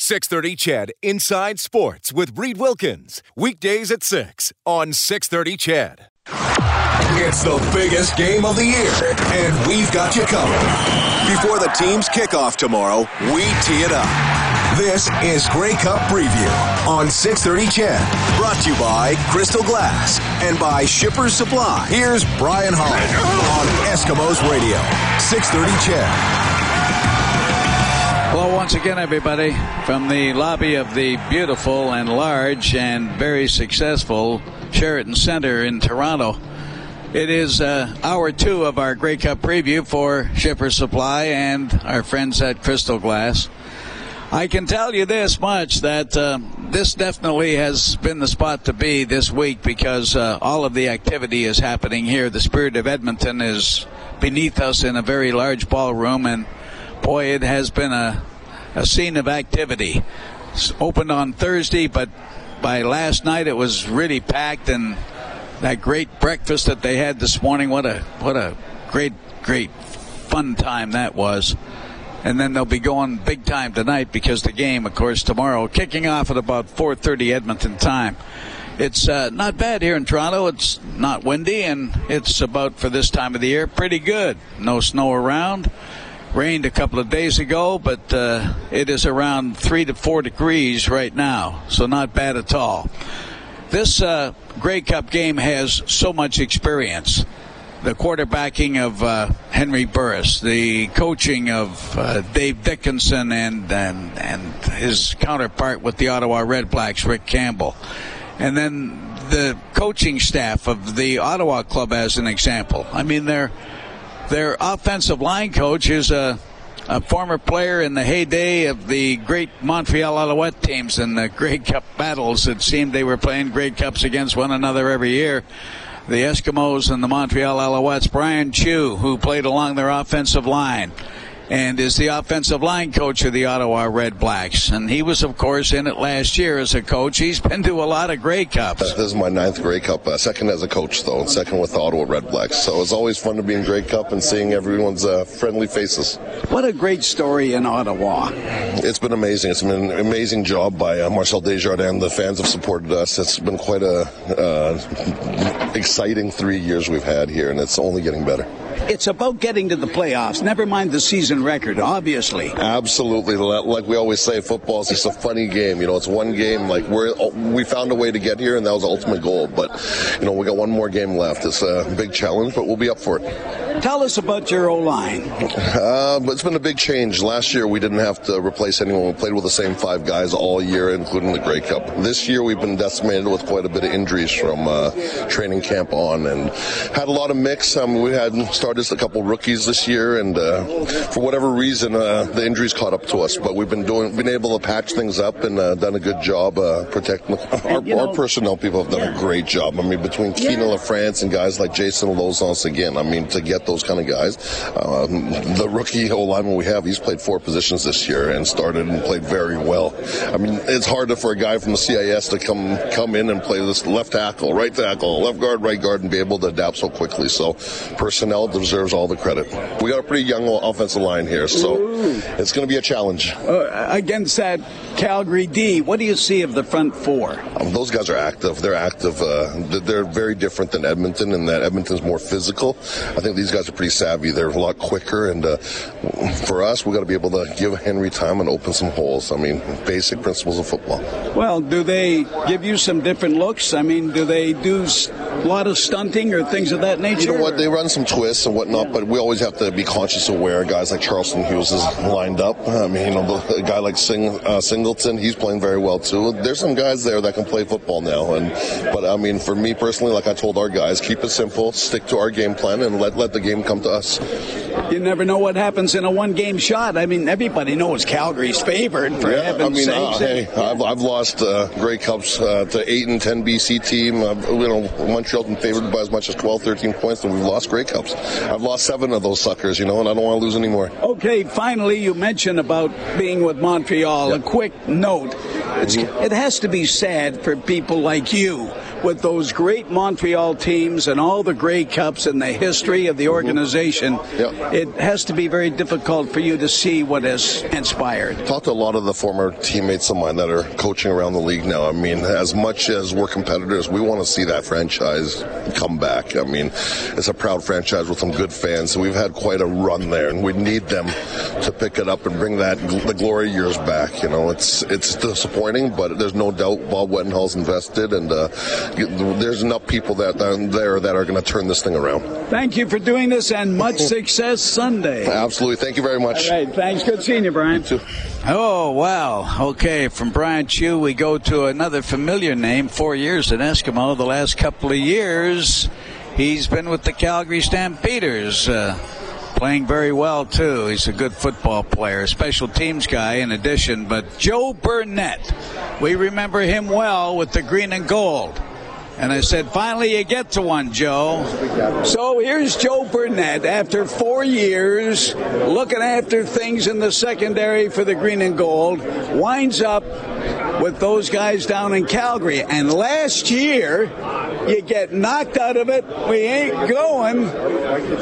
630 CHED Inside Sports with Reid Wilkins. Weekdays at 6 on 630 CHED. It's the biggest game of the year, and we've got you covered. Before the teams kick off tomorrow, we tee it up. This is Grey Cup Preview on 630 CHED. Brought to you by Crystal Glass and by Shippers Supply. Here's Brian Holland on Eskimos Radio. 630 CHED. Hello, once again, everybody, from the lobby of the beautiful and large and very successful Sheraton Center in Toronto. It is uh, hour two of our Grey Cup preview for Shipper Supply and our friends at Crystal Glass. I can tell you this much that uh, this definitely has been the spot to be this week because uh, all of the activity is happening here. The Spirit of Edmonton is beneath us in a very large ballroom, and boy, it has been a, a scene of activity. It's opened on Thursday, but by last night it was really packed, and that great breakfast that they had this morning, what a what a great great fun time that was. And then they'll be going big time tonight because the game, of course, tomorrow, kicking off at about 4:30 Edmonton time. It's uh, not bad here in Toronto. It's not windy, and it's about for this time of the year pretty good. No snow around rained a couple of days ago, but uh, it is around three to four degrees right now, so not bad at all. This uh, Grey Cup game has so much experience. The quarterbacking of uh, Henry Burris, the coaching of uh, Dave Dickenson and, and and his counterpart with the Ottawa Red Blacks, Rick Campbell, and then the coaching staff of the Ottawa club, as an example. I mean, they're their offensive line coach is a, a former player in the heyday of the great Montreal Alouette teams in the Grey Cup battles. It seemed they were playing Grey Cups against one another every year. The Eskimos and the Montreal Alouettes. Bryan Chiu, who played along their offensive line and is the offensive line coach of the Ottawa Red Blacks. And he was, of course, in it last year as a coach. He's been to a lot of Grey Cups. This is my ninth Grey Cup, uh, second as a coach, though, and second with the Ottawa Red Blacks. So it's always fun to be in Grey Cup and seeing everyone's uh, friendly faces. What a great story in Ottawa. It's been amazing. It's been an amazing job by uh, Marcel Desjardins. The fans have supported us. It's been quite a uh, exciting three years we've had here, and it's only getting better. It's about getting to the playoffs, never mind the season record, obviously. Absolutely. Like we always say, football is just a funny game. You know, it's one game. Like we're, uh, we found a way to get here, and that was the ultimate goal. But, you know, we got one more game left. It's a big challenge, but we'll be up for it. Tell us about your O line. Uh, it's been a big change. Last year, we didn't have to replace anyone. We played with the same five guys all year, including the Grey Cup. This year, we've been decimated with quite a bit of injuries from uh, training camp on, and had a lot of mix. Um, we had started a couple rookies this year, and uh, for whatever reason, uh, the injuries caught up to us. But we've been doing, been able to patch things up and uh, done a good job uh, protecting. Our, know, our, personnel people have done yeah. a great job. I mean, between yeah. Kienan LaFrance and guys like Jason Lozons again, I mean, to get those kind of guys. Um, the rookie O lineman we have, he's played four positions this year and started and played very well. I mean, it's hard for a guy from the CIS to come come in and play this left tackle, right tackle, left guard, right guard, and be able to adapt so quickly. So personnel deserves all the credit. We got a pretty young offensive line here, so Ooh. it's going to be a challenge. Uh, against that Calgary D, what do you see of the front four? Um, those guys are active. They're active. Uh, they're very different than Edmonton in that Edmonton's more physical. I think these guys are pretty savvy. They're a lot quicker, and uh, for us, we've got to be able to give Henry time and open some holes. I mean, basic principles of football. Well, do they give you some different looks? I mean, do they do a lot of stunting or things of that nature? You know what? They run some twists and whatnot, but we always have to be conscious aware. Guys like Charleston Hughes is lined up. I mean, you know, a guy like Sing, uh, Single Singleton, he's playing very well too. There's some guys there that can play football now, and but I mean, for me personally, like I told our guys, keep it simple, stick to our game plan, and let let the game come to us. You never know what happens in a one-game shot. I mean, everybody knows Calgary's favored. For yeah, heaven's I mean, uh, hey, I've, I've lost uh, Grey Cups uh, to eight and ten BC team. Uh, you know, Montreal's been favored by as much as 12, 13 points, and we've lost Grey Cups. I've lost seven of those suckers, you know, and I don't want to lose anymore. Okay, finally, you mentioned about being with Montreal. A quick note. It's, It has to be sad for people like you with those great Montreal teams and all the Grey Cups and the history of the organization. Yeah. It has to be very difficult for you to see what has inspired. Talked to a lot of the former teammates of mine that are coaching around the league now. I mean, as much as we're competitors, we want to see that franchise come back. I mean, it's a proud franchise with some good fans. So we've had quite a run there, and we need them to pick it up and bring that the glory years back. You know, it's it's disappointing, but there's no doubt Bob Wetenhall's invested, and uh, there's enough people that are there that are going to turn this thing around. Thank you for doing this and much success Sunday. Absolutely. Thank you very much. All right, thanks. Good seeing you, Brian. too. Oh, wow. Okay, from Bryan Chiu, we go to another familiar name, four years in Eskimo. The last couple of years, he's been with the Calgary Stampeders. Uh, playing very well, too. He's a good football player, special teams guy in addition. But Joe Burnett, we remember him well with the green and gold. And I said, finally, you get to one, Joe. So here's Joe Burnett after four years looking after things in the secondary for the green and gold, winds up with those guys down in Calgary. And last year, you get knocked out of it. We ain't going,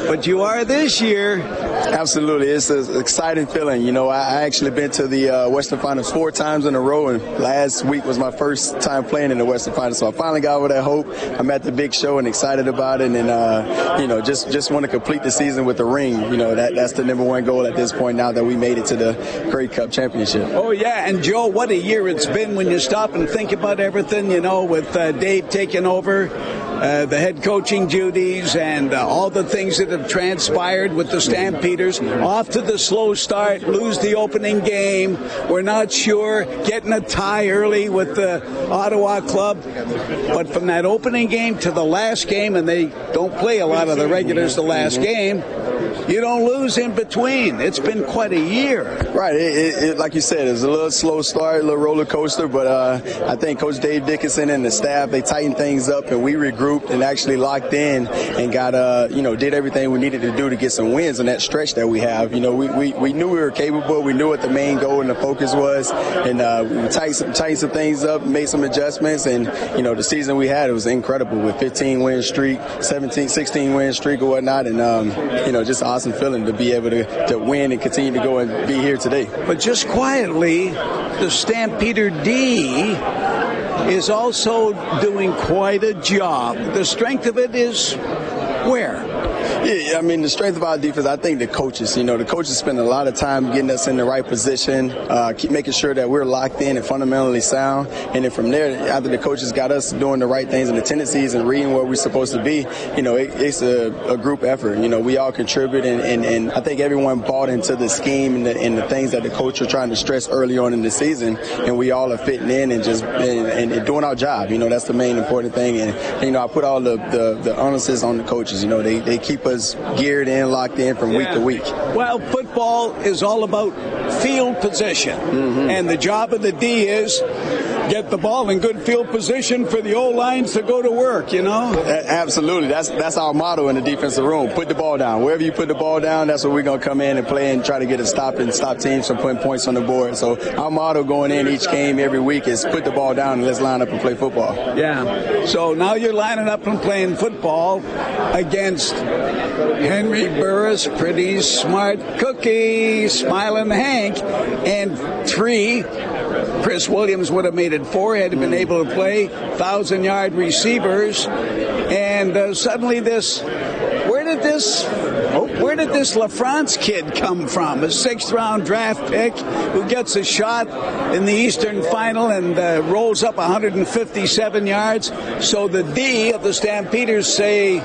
but you are this year. Absolutely, it's an exciting feeling. You know, I, I actually been to the uh, Western Finals four times in a row, and last week was my first time playing in the Western Finals. So I finally got over that hope. I'm at the big show and excited about it, and uh, you know, just just want to complete the season with the ring. You know, that that's the number one goal at this point. Now that we made it to the Grey Cup championship. Oh yeah, and Joe, what a year it's been when you stop and think about everything. You know, with uh, Dave taking over. Uh, the head coaching duties and uh, all the things that have transpired with the Stampeders. Off to the slow start, lose the opening game. We're not sure. Getting a tie early with the Ottawa club. But from that opening game to the last game, and they don't play a lot of the regulars the last game, you don't lose in between. It's been quite a year. Right, it, it, it, like you said, it's a little slow start, a little roller coaster, but uh, I think Coach Dave Dickenson and the staff they tightened things up and we regrouped and actually locked in and got uh, you know did everything we needed to do to get some wins in that stretch that we have. You know, we, we, we knew we were capable, we knew what the main goal and the focus was, and uh, we tightened some, tightened some things up, made some adjustments, and you know the season we had it was incredible with 15 win streak, 17, 16 win streak or whatnot, and um, you know just awesome feeling to be able to, to win and continue to go and be here today. But just quietly, the Stampeder D is also doing quite a job. The strength of it is where? Yeah, I mean, the strength of our defense, I think the coaches, you know, the coaches spend a lot of time getting us in the right position, uh, keep making sure that we're locked in and fundamentally sound. And then from there, after the coaches got us doing the right things and the tendencies and reading where we're supposed to be, you know, it, it's a, a, group effort. You know, we all contribute, and, and, and I think everyone bought into the scheme and the, and the, things that the coach was trying to stress early on in the season, and we all are fitting in and just and, and doing our job. You know, that's the main important thing. And, you know, I put all the, the, the on the coaches. You know, they, they keep us geared in, locked in from yeah. week to week. Well, football is all about field position, mm-hmm. and the job of the D is get the ball in good field position for the old lines to go to work, you know? Absolutely. That's that's our motto in the defensive room. Put the ball down. Wherever you put the ball down, that's where we're going to come in and play and try to get a stop and stop teams from putting points on the board. So our motto going in each game every week is put the ball down and let's line up and play football. Yeah. So now you're lining up and playing football against Henry Burris, pretty smart cookie, smiling Hank, and three Chris Williams would have made it four had he been able to play thousand yard receivers, and uh, suddenly this. Where did this where did this LaFrance kid come from? A sixth round draft pick who gets a shot in the Eastern Final and uh, rolls up 157 yards. So the D of the Stampeders say,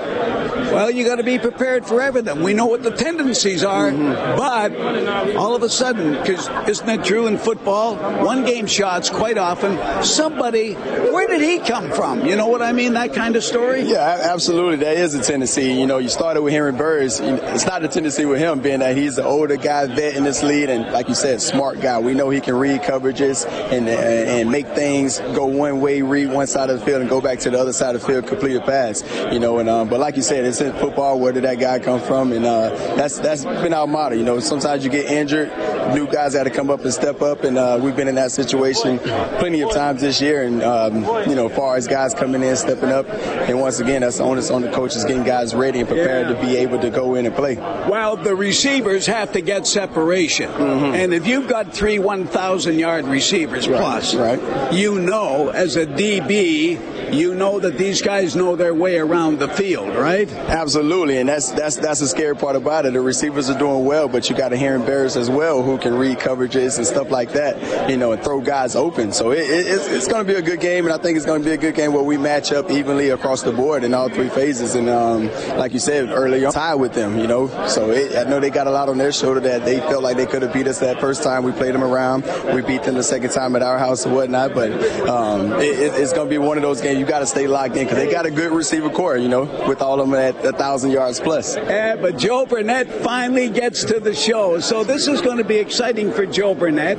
well, you got to be prepared for everything. We know what the tendencies are, mm-hmm. but all of a sudden, because isn't it true in football? One game shots quite often. Somebody, where did he come from? You know what I mean? That kind of story. Yeah, absolutely. That is a tendency. You know, you started with Henry Burris. It's not a tendency with him being that he's the older guy, vet in this lead, and like you said, smart guy. We know he can read coverages and and make things go one way, read one side of the field, and go back to the other side of the field, complete a pass. You know, and um, but like you said, it's in football. Where did that guy come from? And uh, that's that's been our motto. You know, sometimes you get injured, new guys got to come up and step up, and uh, we've been in that situation plenty of times this year. And um, you know, far as guys coming in, stepping up, and once again, that's the onus on the coaches getting guys ready and prepared yeah. to be able to go in and play. Well, the receivers have to get separation, mm-hmm. and if you've got three 1,000 yard receivers right, plus, right. you know as a DB you know that these guys know their way around the field, right? Absolutely, and that's that's that's the scary part about it. The receivers are doing well, but you got a Henry Burris as well who can read coverages and stuff like that, you know, and throw guys open. So it, it, it's, it's going to be a good game, and I think it's going to be a good game where we match up evenly across the board in all three phases. And um, like you said earlier, tied with them, you know. So it, I know they got a lot on their shoulder that they felt like they could have beat us that first time we played them around. We beat them the second time at our house and whatnot, but um, it's going to be one of those games you got to stay locked in because they got a good receiver core, you know, with all of them at a thousand yards plus. Yeah, but Joe Burnett finally gets to the show, so this is going to be exciting for Joe Burnett.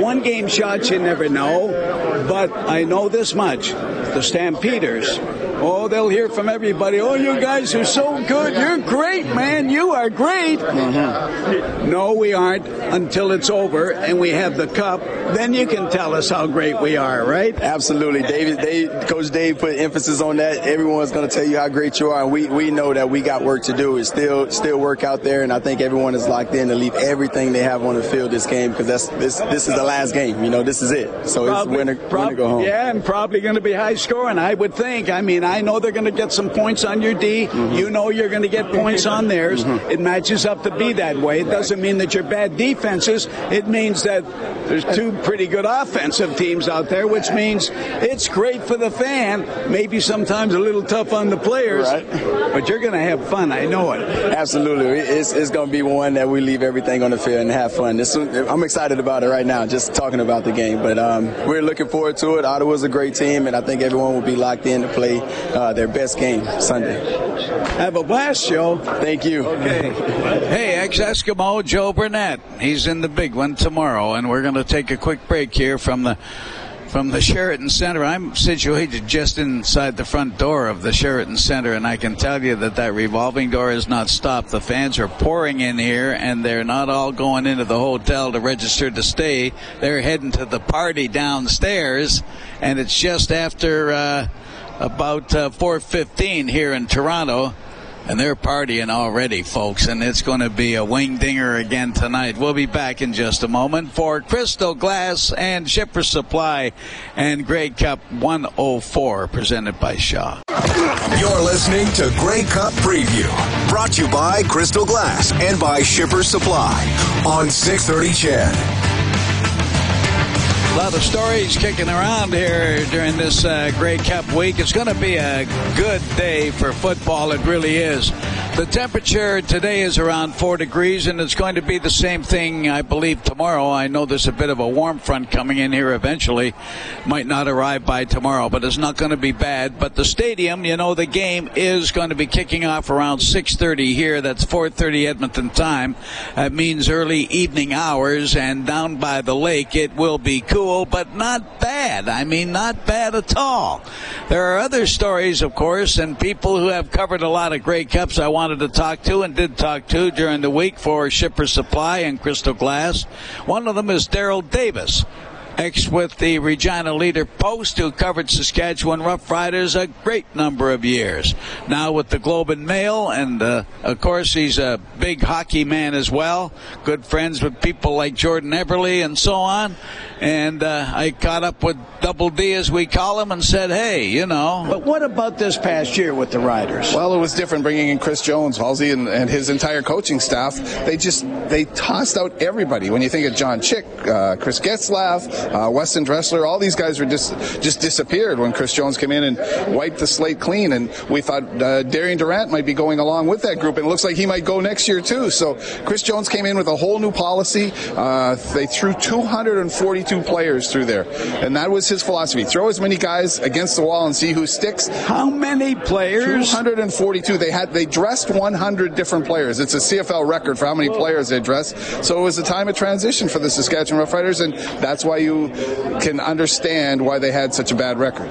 One game shot, you never know, but I know this much: the Stampeders Oh, they'll hear from everybody. Oh, you guys are so good. You're great, man. You are great. Mm-hmm. No, we aren't until it's over and we have the cup. Then you can tell us how great we are, right? Absolutely. David, Dave, Coach Dave put emphasis on that. Everyone's going to tell you how great you are. And we, we know that we got work to do. It's still, still work out there. And I think everyone is locked in to leave everything they have on the field this game because that's, this, this is the last game. You know, this is it. So probably, it's winner, prob- winner go home. Yeah, and probably going to be high scoring, I would think. I mean, I know they're going to get some points on your D. Mm-hmm. You know you're going to get points on theirs. Mm-hmm. It matches up to be that way. It doesn't mean that you're bad defenses. It means that there's two pretty good offensive teams out there, which means it's great for the fan. Maybe sometimes a little tough on the players, right. but you're going to have fun. I know it. Absolutely. It's, it's going to be one that we leave everything on the field and have fun. This, I'm excited about it right now, just talking about the game. But um, we're looking forward to it. Ottawa's a great team, and I think everyone will be locked in to play uh, their best game Sunday. Have a blast, Joe. Thank you. Okay. Hey, ex Eskimo Joe Burnett. He's in the big one tomorrow, and we're going to take a quick break here from the from the Sheraton Center. I'm situated just inside the front door of the Sheraton Center, and I can tell you that that revolving door has not stopped. The fans are pouring in here, and they're not all going into the hotel to register to stay. They're heading to the party downstairs, and it's just after. Uh, about uh, 4:15 here in Toronto, and they're partying already, folks. And it's going to be a wing dinger again tonight. We'll be back in just a moment for Crystal Glass and Shipper Supply and Grey Cup 104, presented by Shaw. You're listening to Grey Cup Preview, brought to you by Crystal Glass and by Shipper Supply on 630 CHED. A lot of stories kicking around here during this uh, Grey Cup week. It's going to be a good day for football. It really is. The temperature today is around four degrees, and it's going to be the same thing, I believe, tomorrow. I know there's a bit of a warm front coming in here eventually. Might not arrive by tomorrow, but it's not going to be bad. But the stadium, you know, the game is going to be kicking off around 6:30 here. That's 4:30 Edmonton time. That means early evening hours, and down by the lake, it will be cool but not bad. I mean, not bad at all. There are other stories, of course, and people who have covered a lot of Grey Cups I wanted to talk to and did talk to during the week for Shipper Supply and Crystal Glass. One of them is Daryl Davis ex with the Regina Leader Post, who covered Saskatchewan Roughriders a great number of years. Now with the Globe and Mail, and uh, of course he's a big hockey man as well. Good friends with people like Jordan Everly and so on. And uh, I caught up with Double D, as we call him, and said, "Hey, you know." But what about this past year with the Riders? Well, it was different bringing in Chris Jones, Halsey, and, and his entire coaching staff. They just they tossed out everybody. When you think of John Chick, uh, Chris Getzlaff, uh, Weston Dressler, all these guys were just just disappeared when Chris Jones came in and wiped the slate clean. And we thought uh, Darian Durant might be going along with that group, and it looks like he might go next year too. So Chris Jones came in with a whole new policy. Uh, they threw 242 players through there, and that was his philosophy: throw as many guys against the wall and see who sticks. How many players? 242. They had they dressed 100 different players. It's a CFL record for how many players they dressed. So it was a time of transition for the Saskatchewan Roughriders, and that's why you can understand why they had such a bad record.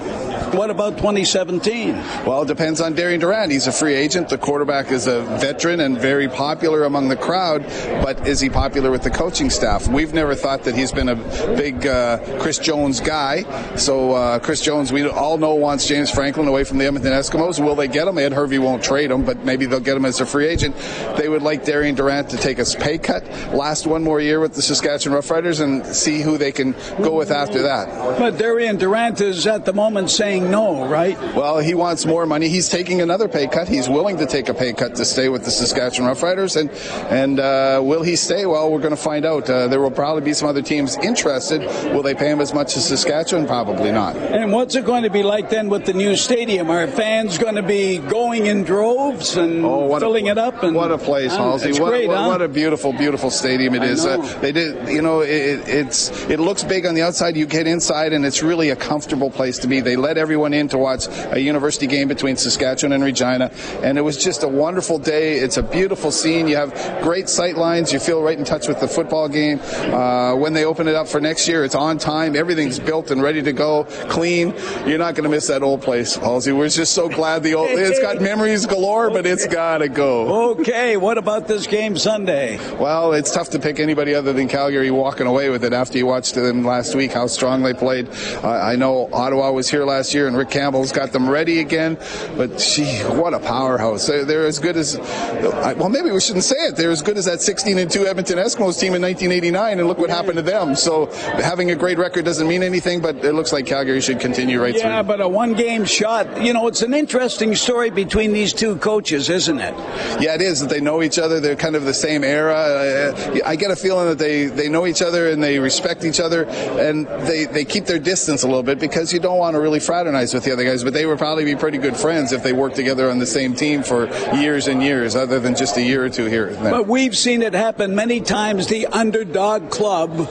What about 2017? Well, it depends on Darian Durant. He's a free agent. The quarterback is a veteran and very popular among the crowd, but is he popular with the coaching staff? We've never thought that he's been a big uh, Chris Jones guy. So uh, Chris Jones, we all know wants James Franklin away from the Edmonton Eskimos. Will they get him? Ed Hervey won't trade him, but maybe they'll get him as a free agent. They would like Darian Durant to take a pay cut, last one more year with the Saskatchewan Roughriders, and see who they can go with after that. But Darian Durant is at the moment saying no, right? Well, he wants more money. He's taking another pay cut. He's willing to take a pay cut to stay with the Saskatchewan Roughriders, and and uh, will he stay? Well, we're going to find out. Uh, there will probably be some other teams interested. Will they pay him as much as Saskatchewan? Probably not. And what's it going to be like then with the new stadium? Are fans going to be going in droves and Oh, what a- filling it up? And what a place, Uh, Halsey! What, great, what, huh? what a beautiful, beautiful stadium it I is. know. Uh, they did, you know, it, it's it looks big on the outside. You get inside, and it's really a comfortable place to be. They let everyone in to watch a university game between Saskatchewan and Regina, and it was just a wonderful day. It's a beautiful scene. You have great sight lines. You feel right in touch with the football game. Uh, when they open it up for next year, it's on time. Everything's built and ready to go, clean. You're not going to miss that old place, Halsey. We're just so glad the old. It's got memories galore, but it's got to go. Okay, what about this game Sunday? Well, it's tough to pick anybody other than Calgary walking away with it after you watched them last week, how strong they played. Uh, I know Ottawa was here last year and Rick Campbell's got them ready again, but gee, what a powerhouse. They're, they're as good as, well, maybe we shouldn't say it. They're as good as that 16 and 2 Edmonton Eskimos team in 1989, and look what happened to them. So having a great record doesn't mean anything, but it looks like Calgary should continue right Yeah, through. but a one game shot. You know, it's an interesting story between these two coaches, isn't it? Yeah, it is that they know each other. They're kind of the same era. Uh, I get a feeling that they, they know each other and they respect each other, and they, they keep their distance a little bit because you don't want to really fraternize with the other guys. But they would probably be pretty good friends if they worked together on the same team for years and years, other than just a year or two here. But we've seen it happen many times. The underdog club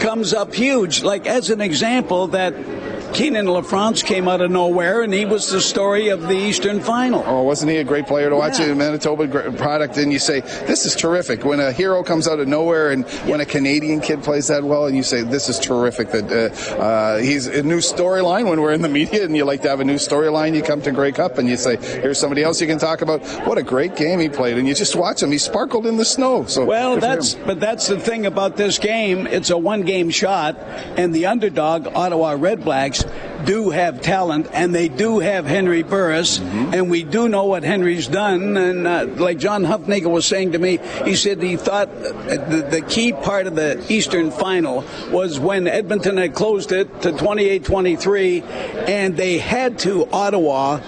comes up huge. Like, as an example, that Kienan LaFrance came out of nowhere, and he was the story of the Eastern Final. Oh, wasn't he a great player to watch? Yeah. A Manitoba product, and you say this is terrific. When a hero comes out of nowhere, and when a Canadian kid plays that well, and you say this is terrific. That uh, uh, he's a new storyline. When we're in the media, and you like to have a new storyline, you come to Grey Cup, and you say here's somebody else you can talk about. What a great game he played, and you just watch him. He sparkled in the snow. So Well, that's but that's the thing about this game. It's a one-game shot, and the underdog Ottawa Red Blacks do have talent, and they do have Henry Burris, Mm-hmm. and we do know what Henry's done. And uh, like John Hufnagel was saying to me, he said he thought the, the key part of the Eastern Final was when Edmonton had closed it to 28-23, and they had to Ottawa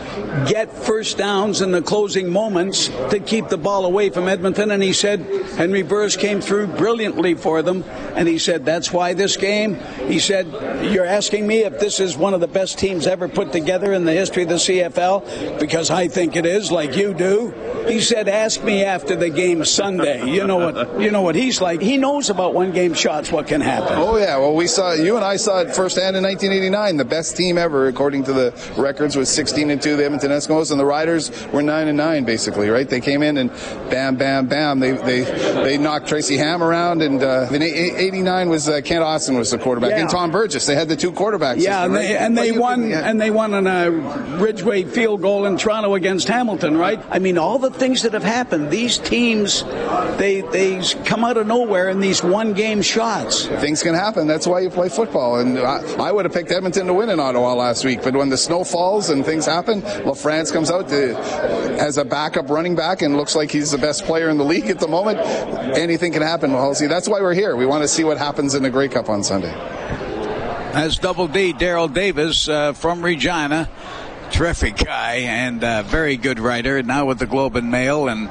get first downs in the closing moments to keep the ball away from Edmonton. And he said Henry Burris came through brilliantly for them. And he said that's why this game. He said you're asking me if this is one of the best teams ever put together in the history of the CFL because I think it is, like you do. He said, "Ask me after the game Sunday." You know what? You know what he's like. He knows about one-game shots. What can happen? Oh yeah, well we saw you and I saw it firsthand in 1989. The best team ever, according to the records, was 16 and two. The Edmonton Eskimos and the Riders were nine and nine, basically. Right? They came in and bam, bam, bam. They they they knocked Tracy Ham around, and uh, in 89 was uh, Kent Austin was the quarterback, Yeah. and Tom Burgess. They had the two quarterbacks. Yeah, and right? they, and and they won, and they won on a Ridgway field goal in Toronto against Hamilton, right? I mean, all the things that have happened. These teams, they they come out of nowhere in these one game shots. Things can happen. That's why you play football. And I, I would have picked Edmonton to win in Ottawa last week, but when the snow falls and things happen, LaFrance comes out to, as a backup running back and looks like he's the best player in the league at the moment. Anything can happen, Well, Halsey. That's why we're here. We want to see what happens in the Grey Cup on Sunday. As Double D, Darrell Davis uh, from Regina. Terrific guy and uh, very good writer. Now with the Globe and Mail, and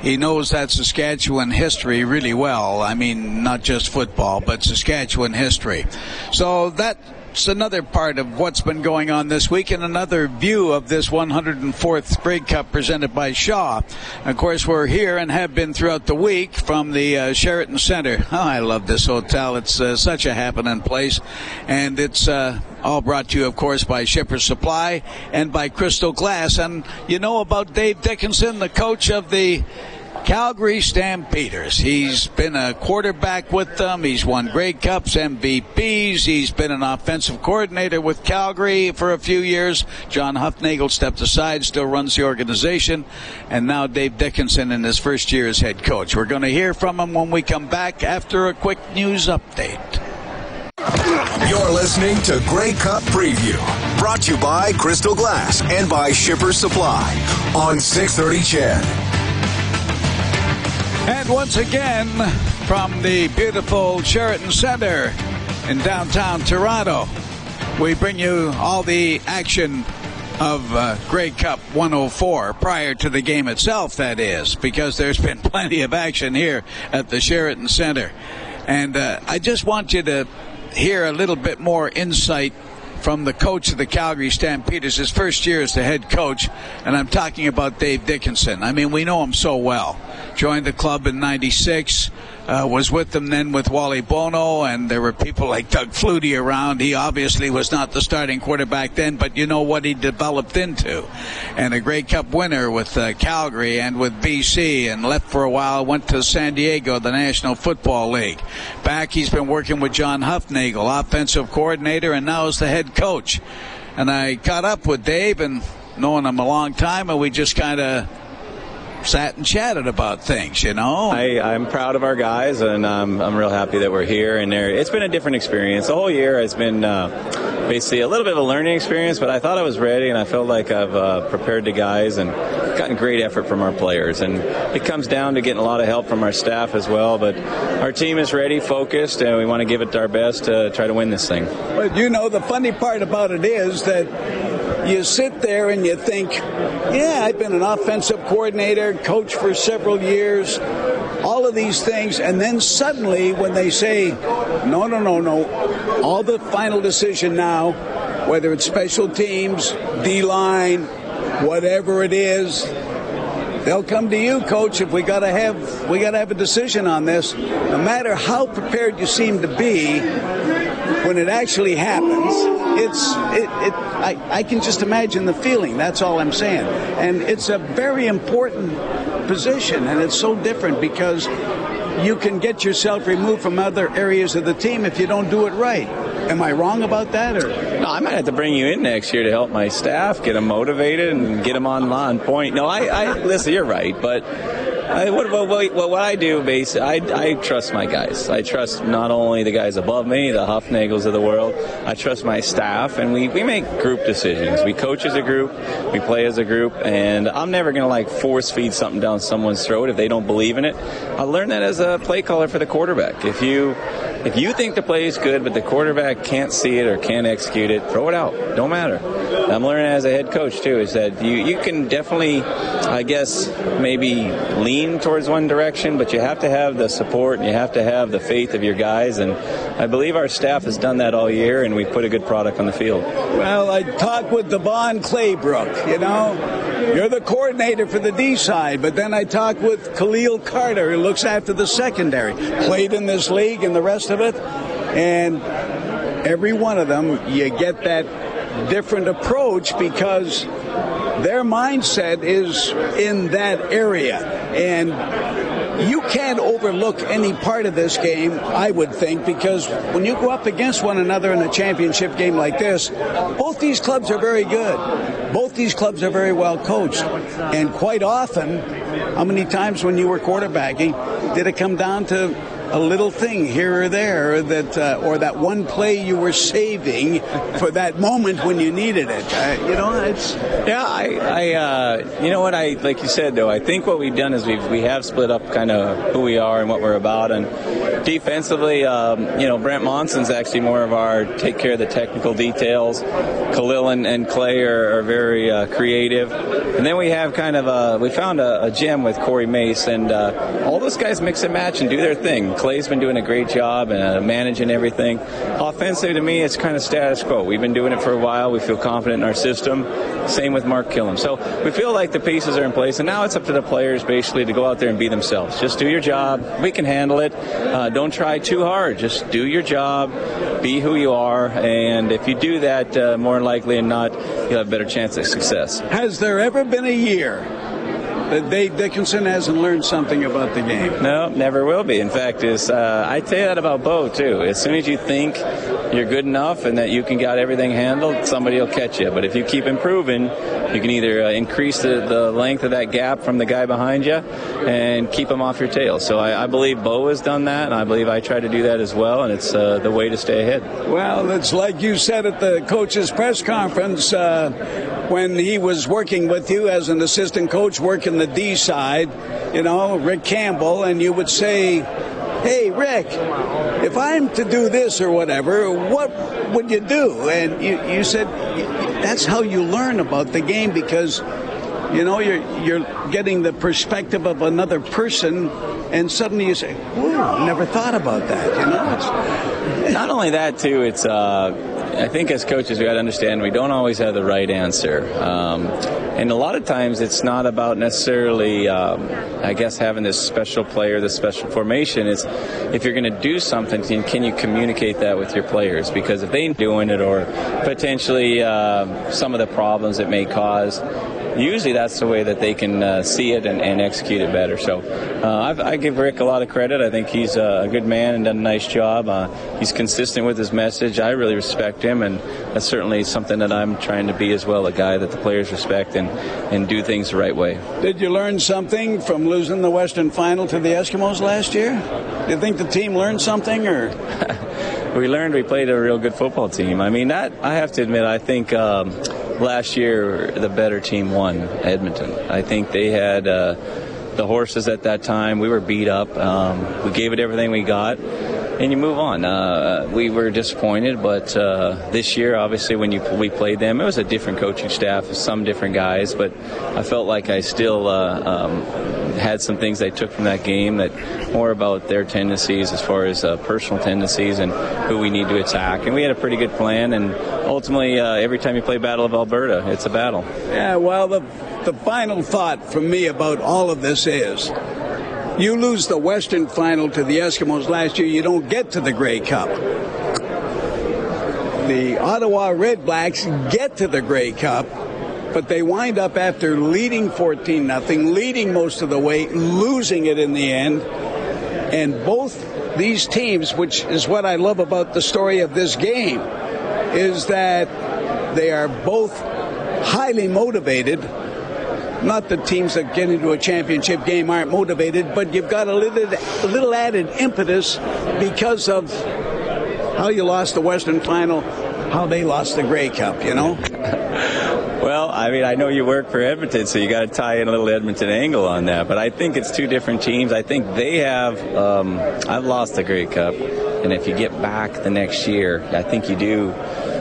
he knows that Saskatchewan history really well. I mean, not just football, but Saskatchewan history. So that it's another part of what's been going on this week and another view of this 104th Grey Cup presented by Shaw. Of course, we're here and have been throughout the week from the uh, Sheraton Center. Oh, I love this hotel. It's uh, such a happening place. And it's uh, all brought to you, of course, by Shipper Supply and by Crystal Glass. And you know about Dave Dickenson, the coach of the Calgary Stampeders. He's been a quarterback with them. He's won Grey Cups, MVPs. He's been an offensive coordinator with Calgary for a few years. John Hufnagel stepped aside, still runs the organization. And now Dave Dickenson in his first year as head coach. We're going to hear from him when we come back after a quick news update. You're listening to Grey Cup Preview, brought to you by Crystal Glass and by Shipper Supply on 630 CHED. And once again, from the beautiful Sheraton Center in downtown Toronto, we bring you all the action of uh, Grey Cup 104 prior to the game itself, that is, because there's been plenty of action here at the Sheraton Center. And uh, I just want you to hear a little bit more insight from the coach of the Calgary Stampeders, his first year as the head coach, and I'm talking about Dave Dickenson. I mean, we know him so well joined the club in 96. Uh, was with them then with Wally Buono, and there were people like Doug Flutie around. He obviously was not the starting quarterback then, but you know what he developed into. And a Grey Cup winner with uh, Calgary and with BC, and left for a while, went to San Diego, the National Football League. Back, he's been working with John Hufnagel, offensive coordinator, and now is the head coach. And I caught up with Dave and knowing him a long time, and we just kind of sat and chatted about things, you know. I, I'm proud of our guys, and um, I'm real happy that we're here. And it's been a different experience. The whole year has been uh, basically a little bit of a learning experience, but I thought I was ready, and I felt like I've uh, prepared the guys and gotten great effort from our players. And it comes down to getting a lot of help from our staff as well. But our team is ready, focused, and we want to give it our best to try to win this thing. But you know, the funny part about it is that you sit there and you think, yeah, I've been an offensive coordinator, coach for several years, all of these things, and then suddenly when they say, no, no, no, no, all the final decision now, whether it's special teams, D line, whatever it is, they'll come to you, coach. If we gotta have we gotta have a decision on this, no matter how prepared you seem to be, when it actually happens, it's it, it I, I can just imagine the feeling. That's all I'm saying. And it's a very important position, and it's so different because you can get yourself removed from other areas of the team if you don't do it right. Am I wrong about that? Or no, I might have to bring you in next year to help my staff get them motivated and get them on, on point. No, I, I listen. You're right, but I, what, what, what, what I do, basically, I, I trust my guys. I trust not only the guys above me, the Hufnagels of the world, I trust my staff, and we, we make group decisions. We coach as a group, we play as a group, and I'm never going to like force feed something down someone's throat if they don't believe in it. I learned that as a play caller for the quarterback. If you if you think the play is good, but the quarterback can't see it or can't execute it, throw it out. Don't matter. I'm learning as a head coach too is that you you can definitely, I guess, maybe lean towards one direction, but you have to have the support and you have to have the faith of your guys. And I believe our staff has done that all year, and we put a good product on the field. Well, I talked with DeVone Claybrook. You know, you're the coordinator for the D side, but then I talked with Khalil Carter, who looks after the secondary. Played in this league and the rest of it. And every one of them, you get that different approach because their mindset is in that area. And you can't overlook any part of this game, I would think, because when you go up against one another in a championship game like this, both these clubs are very good. Both these clubs are very well coached. And quite often, how many times when you were quarterbacking did it come down to a little thing here or there that, uh, or that one play you were saving for that moment when you needed it. Uh, you know, it's yeah. I, I uh, you know what I like you said though. I think what we've done is we've we have split up kind of who we are and what we're about, and defensively, um, you know, Brent Monson's actually more of our take care of the technical details. Khalil and, and Clay are, are very uh, creative, and then we have kind of a we found a, a gem with Corey Mace, and uh, all those guys mix and match and do their thing. Clay's been doing a great job and uh, managing everything. Offensively, to me, it's kind of status quo. We've been doing it for a while. We feel confident in our system. Same with Mark Kilam. So we feel like the pieces are in place, and now it's up to the players basically to go out there and be themselves. Just do your job. We can handle it. Uh, don't try too hard. Just do your job. Be who you are, and if you do that, uh, more likely than not, you'll have a better chance of success. Has there ever been a year Dave Dickenson hasn't learned something about the game. No, never will be. In fact, is uh, I tell you that about Bo too. As soon as you think you're good enough and that you can got everything handled, somebody will catch you. But if you keep improving, you can either uh, increase the, the length of that gap from the guy behind you and keep him off your tail. So I, I believe Bo has done that, and I believe I try to do that as well, and it's uh, the way to stay ahead. Well, it's like you said at the coach's press conference uh, when he was working with you as an assistant coach, working the D side, you know, Rick Campbell, and you would say, Hey, Rick, if I'm to do this or whatever, what would you do? And you, you said that's how you learn about the game because you know you're you're getting the perspective of another person and suddenly you say "Ooh, never thought about that you know it's, not only that too it's uh I think as coaches we got to understand we don't always have the right answer, um, and a lot of times it's not about necessarily, um, I guess, having this special player, this special formation. It's if you're going to do something, can you communicate that with your players? Because if they're doing it, or potentially uh, some of the problems it may cause, usually that's the way that they can uh, see it and, and, execute it better. So uh, i give Rick a lot of credit. I think he's a good man and done a nice job. Uh, he's consistent with his message. I really respect him, and that's certainly something that I'm trying to be as well a guy that the players respect and, and do things the right way. Did you learn something from losing the Western Final to the Eskimos last year? Do you think the team learned something, or? we learned we played a real good football team. I mean, that I have to admit, I think. Um, last year the better team won Edmonton. I think they had uh, the horses at that time. We were beat up. Um, we gave it everything we got. And you move on. Uh, we were disappointed, but uh, this year, obviously, when you we played them, it was a different coaching staff, some different guys. But I felt like I still uh, um, had some things they took from that game that more about their tendencies as far as uh, personal tendencies and who we need to attack. And we had a pretty good plan. And ultimately, uh, every time you play Battle of Alberta, it's a battle. Yeah. Well, the the final thought from me about all of this is you lose the Western final to the Eskimos last year, you don't get to the Grey Cup. The Ottawa Red Blacks get to the Grey Cup, but they wind up after leading 14 nothing, leading most of the way, losing it in the end. And both these teams, which is what I love about the story of this game, is that they are both highly motivated not that teams that get into a championship game aren't motivated, but you've got a little, a little added impetus because of how you lost the Western Final, how they lost the Grey Cup, you know? Well, I mean, I know you work for Edmonton, so you got to tie in a little Edmonton angle on that. But I think it's two different teams. I think they have. Um, I've lost the Grey Cup, and if you get back the next year, I think you do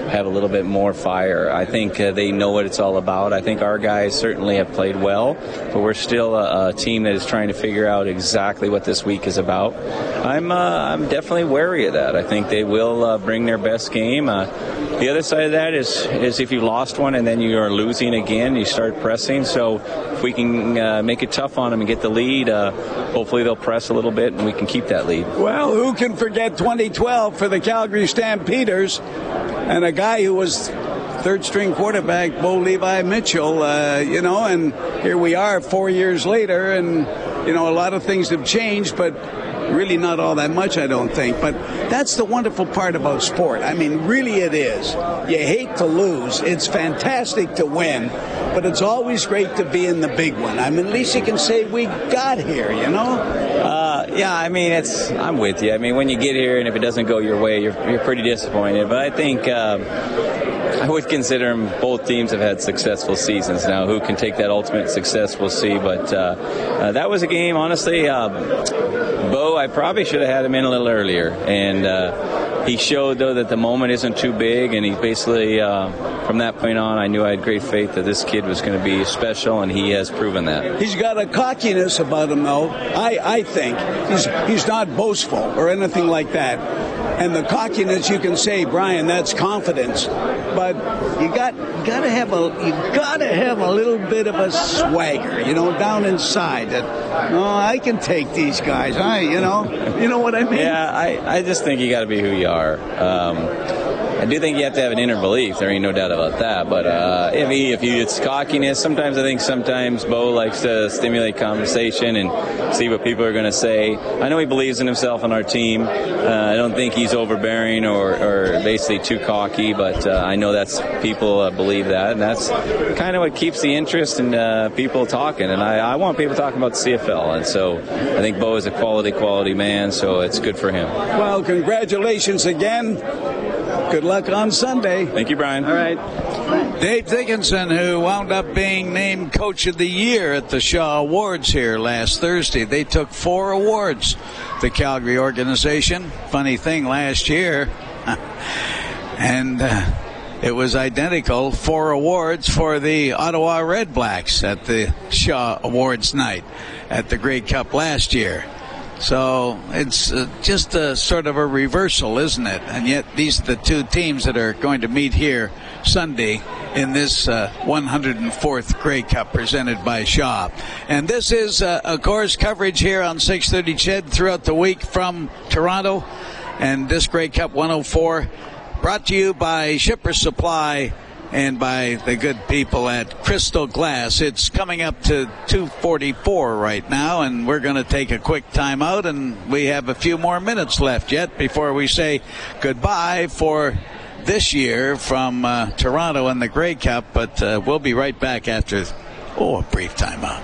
have a little bit more fire. I think uh, they know what it's all about. I think our guys certainly have played well, but we're still a, a team that is trying to figure out exactly what this week is about. I'm uh, I'm definitely wary of that. I think they will uh, bring their best game. The other side of that is is if you lost one and then you are losing again, you start pressing. So if we can uh, make it tough on them and get the lead, uh, hopefully they'll press a little bit and we can keep that lead. Well, who can forget 2012 for the Calgary Stampeders? and a guy who was third string quarterback, Bo Levi Mitchell, uh, you know, and here we are four years later, and you know, a lot of things have changed, but really not all that much, I don't think. But that's the wonderful part about sport. I mean, really it is. You hate to lose. It's fantastic to win, but it's always great to be in the big one. I mean, at least you can say we got here, you know? Uh, yeah, I mean, it's. I'm with you. I mean, when you get here and if it doesn't go your way, you're, you're pretty disappointed. But I think. Uh, I would consider them both teams have had successful seasons. Now, who can take that ultimate success, we'll see. But uh, uh, that was a game, honestly. Bo, I probably should have had him in a little earlier. And uh, he showed, though, that the moment isn't too big. And he basically, uh, from that point on, I knew I had great faith that this kid was going to be special, and he has proven that. He's got a cockiness about him, though. I, I think he's he's not boastful or anything like that and the cockiness you can say, Brian, that's confidence. But you got you got to have a you got to have a little bit of a swagger, you know, down inside. That oh, I can take these guys. I, you know, you know what I mean? Yeah, I, I just think you got to be who you are. Um, I do think you have to have an inner belief. There ain't no doubt about that. But uh, if, he, if he, it's cockiness, sometimes I think sometimes Bo likes to stimulate conversation and see what people are going to say. I know he believes in himself and our team. Uh, I don't think he's overbearing or, or basically too cocky, but uh, I know that's people uh, believe that, and that's kind of what keeps the interest in uh, people talking. And I, I want people talking about the CFL, and so I think Bo is a quality, quality man, so it's good for him. Well, congratulations again. Good luck on Sunday. Thank you, Bryan. All right. Dave Dickenson, who wound up being named Coach of the Year at the Shaw Awards here last Thursday. They took four awards, the Calgary organization. Funny thing, last year, and uh, it was identical four awards for the Ottawa Red Blacks at the Shaw Awards night at the Grey Cup last year. So it's uh, just a sort of a reversal, isn't it? And yet these are the two teams that are going to meet here Sunday in this uh, 104th Grey Cup presented by Shaw. And this is, uh, of course, coverage here on 630 CHED throughout the week from Toronto. And this Grey Cup 104 brought to you by Shipper Supply and by the good people at Crystal Glass. It's coming up to 244 right now, and we're going to take a quick timeout, and we have a few more minutes left yet before we say goodbye for this year from uh, Toronto and the Grey Cup, but uh, we'll be right back after Oh, a brief timeout.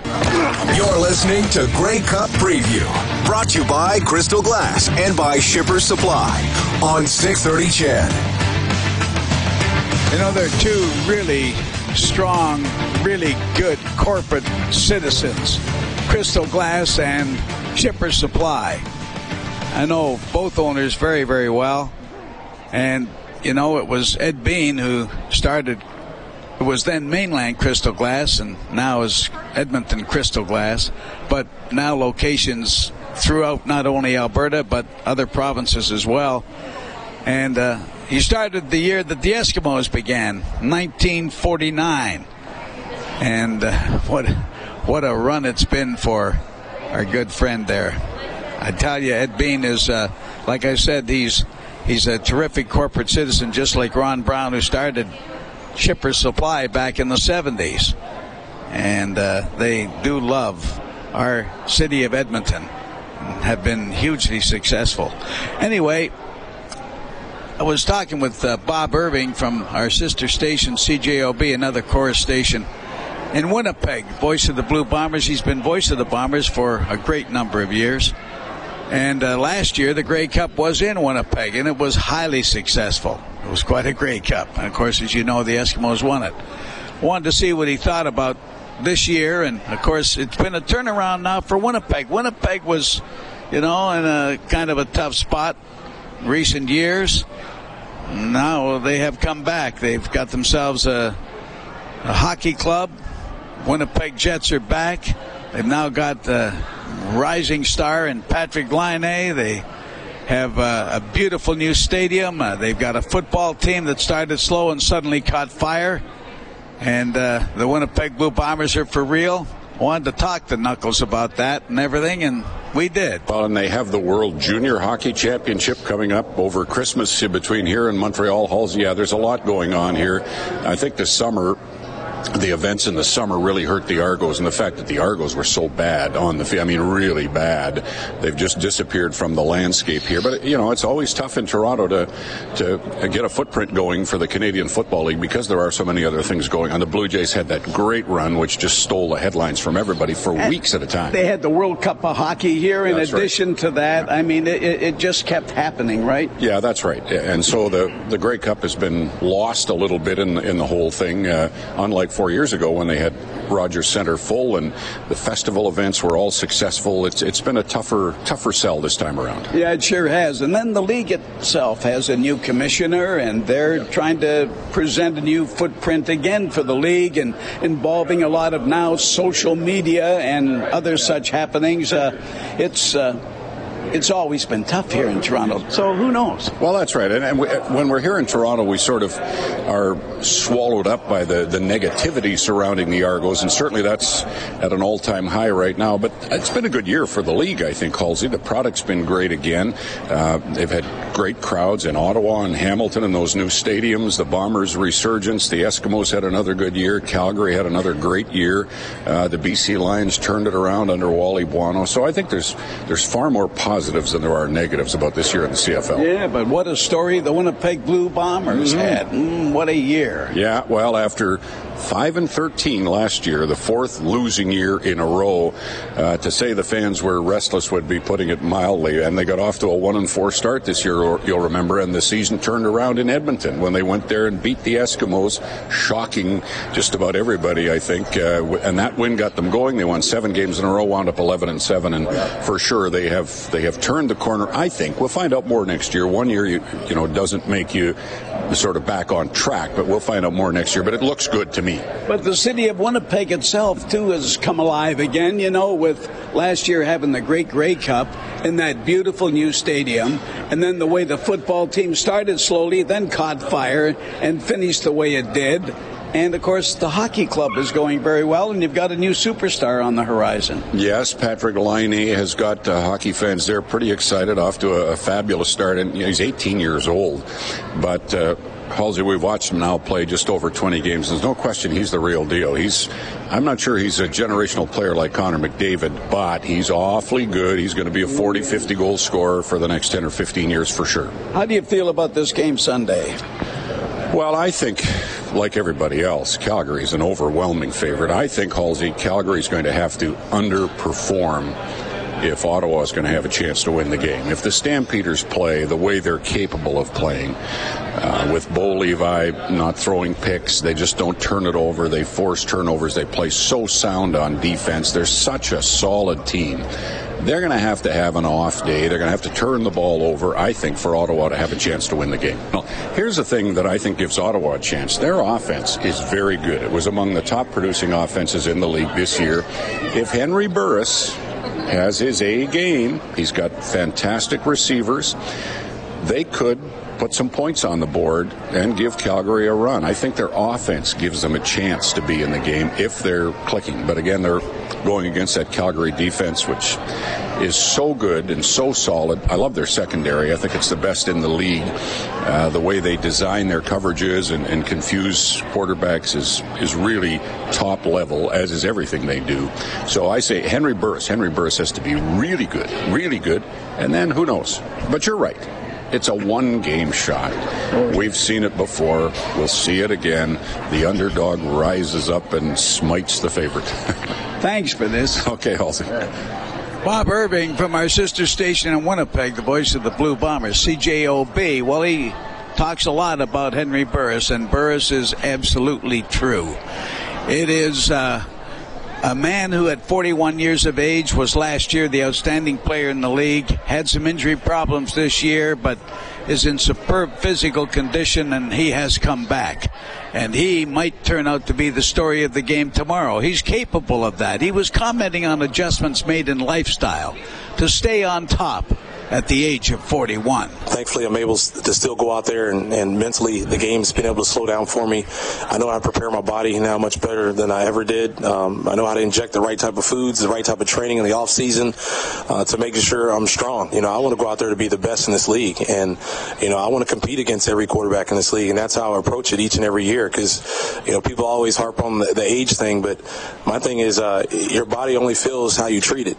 You're listening to Grey Cup Preview, brought to you by Crystal Glass and by Shipper Supply on 630 CHED. You know, they're two really strong, really good corporate citizens Crystal Glass and Shipper Supply. I know both owners very, very well. And, you know, it was Ed Bean who started, it was then mainland Crystal Glass and now is Edmonton Crystal Glass, but now locations throughout not only Alberta but other provinces as well. And uh, he started the year that the Eskimos began, 1949. And uh, what what a run it's been for our good friend there. I tell you, Ed Bean is, uh, like I said, he's he's a terrific corporate citizen, just like Ron Brown, who started Shipper Supply back in the 70s. And uh, they do love our city of Edmonton have been hugely successful. Anyway, I was talking with uh, Bob Irving from our sister station, CJOB, another Corus station in Winnipeg, voice of the Blue Bombers. He's been voice of the Bombers for a great number of years. And uh, last year, the Grey Cup was in Winnipeg, and it was highly successful. It was quite a Grey Cup. And of course, as you know, the Eskimos won it. Wanted to see what he thought about this year, and of course, it's been a turnaround now for Winnipeg. Winnipeg was, you know, in a kind of a tough spot recent years. Now they have come back. They've got themselves a, a hockey club. Winnipeg Jets are back. They've now got the rising star in Patrik Laine. They have a beautiful new stadium. Uh, they've got a football team that started slow and suddenly caught fire. And uh, the Winnipeg Blue Bombers are for real wanted to talk to Knuckles about that and everything, and we did. Well, and they have the World Junior Hockey Championship coming up over Christmas between here and Montreal Halls. Yeah, there's a lot going on here. I think this summer the events in the summer really hurt the Argos, and the fact that the Argos were so bad on the field, I mean, really bad. They've just disappeared from the landscape here. But, you know, it's always tough in Toronto to, to get a footprint going for the Canadian Football League because there are so many other things going on. The Blue Jays had that great run, which just stole the headlines from everybody for and weeks at a time. They had the World Cup of Hockey here in that's addition right. to that. I mean, it, it just kept happening, right? Yeah, that's right. And so the, the Grey Cup has been lost a little bit in, in the whole thing, uh, unlike four years ago when they had Rogers Center full and the festival events were all successful. It's it's been a tougher tougher sell this time around. Yeah, it sure has. And then the league itself has a new commissioner, and they're yeah. trying to present a new footprint again for the league, and involving a lot of now social media and other such happenings. Uh, it's uh, it's always been tough here in Toronto. So who knows? Well, that's right. And, and we, when we're here in Toronto, we sort of are swallowed up by the, the negativity surrounding the Argos, and certainly that's at an all-time high right now. But it's been a good year for the league, I think, Halsey. The product's been great again. Uh, they've had great crowds in Ottawa and Hamilton and those new stadiums. The Bombers' resurgence. The Eskimos had another good year. Calgary had another great year. Uh, the BC Lions turned it around under Wally Buono. So I think there's there's far more positive positives than there are negatives about this year in the CFL. Yeah, but what a story the Winnipeg Blue Bombers mm-hmm. had. Mm, what a year. Yeah, well, after 5 and 13 last year, the fourth losing year in a row. Uh, to say the fans were restless would be putting it mildly. And they got off to a 1 and 4 start this year, you'll remember. And the season turned around in Edmonton when they went there and beat the Eskimos, shocking just about everybody, I think. Uh, and that win got them going. They won seven games in a row, wound up 11 and 7. And for sure, they have they have turned the corner. I think we'll find out more next year. One year, you, you know, doesn't make you sort of back on track, but we'll find out more next year. But it looks good to me. But the city of Winnipeg itself, too, has come alive again, you know, with last year having the Great Grey Cup in that beautiful new stadium. And then the way the football team started slowly, then caught fire and finished the way it did. And of course, the hockey club is going very well, and you've got a new superstar on the horizon. Yes, Patrik Laine has got uh, hockey fans there pretty excited, off to a, a fabulous start. And you know, he's 18 years old, but. Uh, Halsey, we've watched him now play just over 20 games. There's no question he's the real deal. He's, I'm not sure he's a generational player like Connor McDavid, but he's awfully good. He's going to be a 40, 50 goal scorer for the next 10 or 15 years for sure. How do you feel about this game Sunday? Well, I think, like everybody else, Calgary is an overwhelming favorite. I think, Halsey, Calgary is going to have to underperform if Ottawa is going to have a chance to win the game. If the Stampeders play the way they're capable of playing, uh, with Bo Levi not throwing picks, they just don't turn it over. They force turnovers. They play so sound on defense. They're such a solid team they're going to have to have an off day. They're going to have to turn the ball over, I think, for Ottawa to have a chance to win the game. Now, here's the thing that I think gives Ottawa a chance. Their offense is very good. It was among the top producing offenses in the league this year. If Henry Burris has his A game, he's got fantastic receivers. They could put some points on the board and give Calgary a run. I think their offense gives them a chance to be in the game if they're clicking. But again, they're going against that Calgary defense, which is so good and so solid. I love their secondary. I think it's the best in the league. Uh, the way they design their coverages and, and confuse quarterbacks is is really top level, as is everything they do. So I say Henry Burris. Henry Burris has to be really good, really good, and then who knows? But you're right. It's a one game shot. We've seen it before. We'll see it again. The underdog rises up and smites the favorite. Thanks for this. Okay, Halsey. Bob Irving from our sister station in Winnipeg, the voice of the Blue Bombers, CJOB. Well, he talks a lot about Henry Burris, and Burris is absolutely true. It is. Uh, a man who at 41 years of age was last year the outstanding player in the league, had some injury problems this year, but is in superb physical condition and he has come back. And he might turn out to be the story of the game tomorrow. He's capable of that. He was commenting on adjustments made in lifestyle to stay on top at the age of 41. Thankfully, I'm able to still go out there and, and mentally the game's been able to slow down for me. I know how to prepare my body now much better than I ever did. Um, I know how to inject the right type of foods, the right type of training in the off season uh, to make sure I'm strong. You know, I want to go out there to be the best in this league, and you know, I want to compete against every quarterback in this league, and that's how I approach it each and every year. Because you know, people always harp on the, the age thing, but my thing is, uh, your body only feels how you treat it,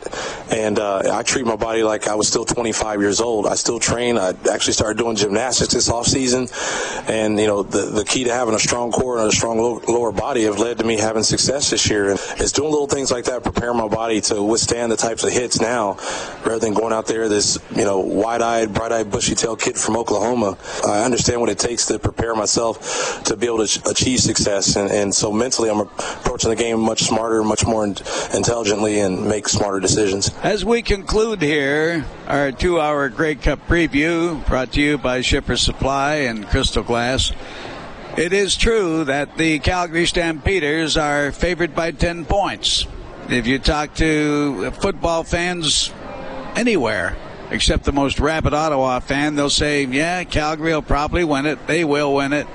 and uh, I treat my body like I was still 25 years old. I still train. I actually started doing gymnastics this off season, and you know, the the key to having a strong core and a strong lower body have led to me having success this year. And it's doing little things like that, prepare my body to withstand the types of hits now, rather than going out there this you know wide-eyed, bright-eyed, bushy-tailed kid from Oklahoma. I understand what it takes to prepare myself to be able to achieve success, and, and so mentally, I'm approaching the game much smarter, much more intelligently, and make smarter decisions. As we conclude here, our two-hour Grey Cup preview brought to you by Shipper Supply and Crystal Glass. It is true that the Calgary Stampeders are favored by 10 points. If you talk to football fans anywhere, except the most rabid Ottawa fan, they'll say, yeah, Calgary will probably win it. They will win it.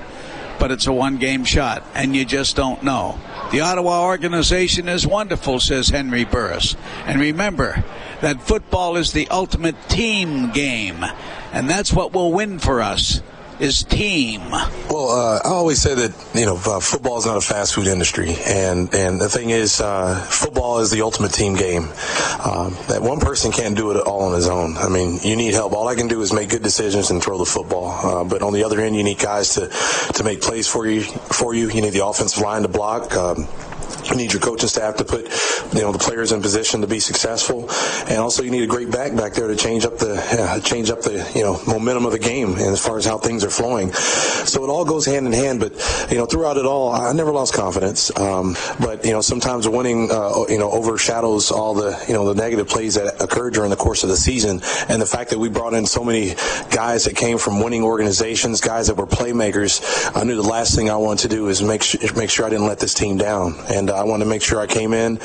But it's a one game shot, and you just don't know. The Ottawa organization is wonderful, says Henry Burris. And remember that football is the ultimate team game, and that's what will win for us is team? Well, uh, I always say that you know uh, football is not a fast food industry, and and the thing is, uh, football is the ultimate team game. Um, that one person can't do it all on his own. I mean, you need help. All I can do is make good decisions and throw the football. Uh, but on the other end, you need guys to to make plays for you. For you, you need the offensive line to block. Um, you need your coaching staff to put, you know, the players in position to be successful, and also you need a great back back there to change up the uh, change up the you know momentum of the game and as far as how things are flowing. So it all goes hand in hand. But you know, throughout it all, I never lost confidence. Um, but you know, sometimes winning uh, you know overshadows all the you know the negative plays that occurred during the course of the season, and the fact that we brought in so many guys that came from winning organizations, guys that were playmakers. I knew the last thing I wanted to do is make sure, make sure I didn't let this team down, and I wanted to make sure I came in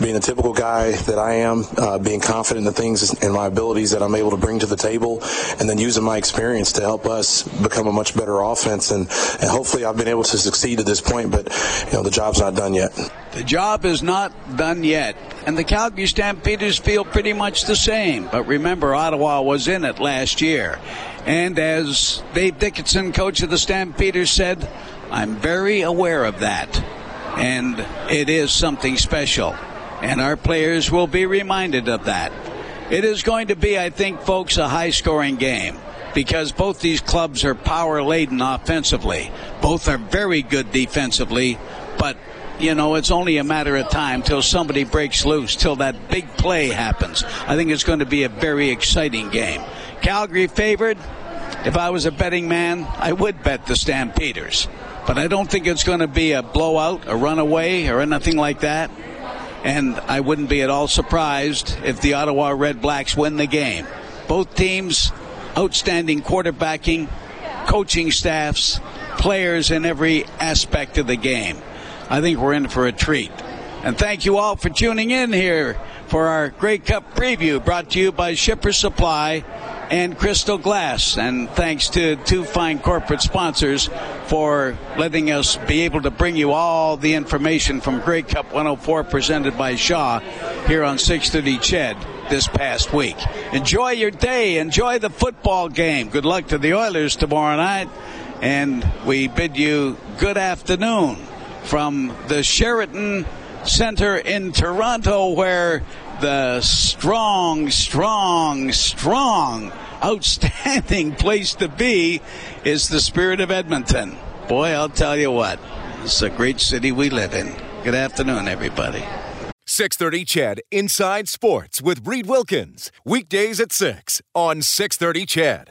being the typical guy that I am, uh, being confident in the things and my abilities that I'm able to bring to the table, and then using my experience to help us become a much better offense. And, and hopefully, I've been able to succeed at this point, but you know the job's not done yet. The job is not done yet. And the Calgary Stampeders feel pretty much the same. But remember, Ottawa was in it last year. And as Dave Dickenson, coach of the Stampeders, said, I'm very aware of that and it is something special. And our players will be reminded of that. It is going to be, I think, folks, a high scoring game because both these clubs are power laden offensively. Both are very good defensively, but you know, it's only a matter of time till somebody breaks loose, till that big play happens. I think it's going to be a very exciting game. Calgary favored. If I was a betting man, I would bet the Stampeders but I don't think it's going to be a blowout, a runaway, or anything like that. And I wouldn't be at all surprised if the Ottawa Red Blacks win the game. Both teams, outstanding quarterbacking, coaching staffs, players in every aspect of the game. I think we're in for a treat. And thank you all for tuning in here for our Grey Cup preview brought to you by Shipper Supply and Crystal Glass. And thanks to two fine corporate sponsors for letting us be able to bring you all the information from Grey Cup 104 presented by Shaw here on 630 CHED this past week. Enjoy your day. Enjoy the football game. Good luck to the Oilers tomorrow night. And we bid you good afternoon from the Sheraton Center in Toronto where the strong, strong, strong, outstanding place to be is the spirit of Edmonton. Boy, I'll tell you what, it's a great city we live in. Good afternoon, everybody. 630 CHED Inside Sports with Reid Wilkins. Weekdays at 6 on 630 CHED.